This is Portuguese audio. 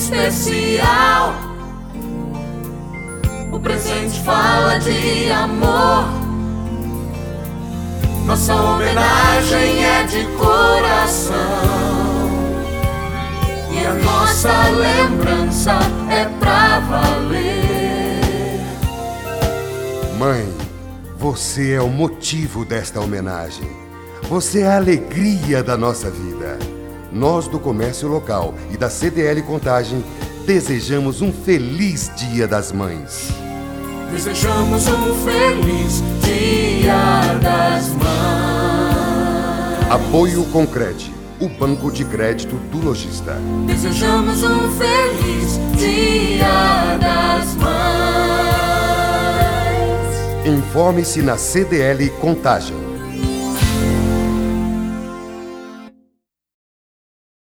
especial. O presente fala de amor. Nossa homenagem é de coração. E a nossa lembrança é pra valer. Mãe, você é o motivo desta homenagem. Você é a alegria da nossa vida. Nós do comércio local e da CDL Contagem desejamos um feliz Dia das Mães. Desejamos um feliz Dia das Mães. Apoio Concrete, o banco de crédito do lojista. Desejamos um feliz Dia das Mães. Informe-se na CDL Contagem.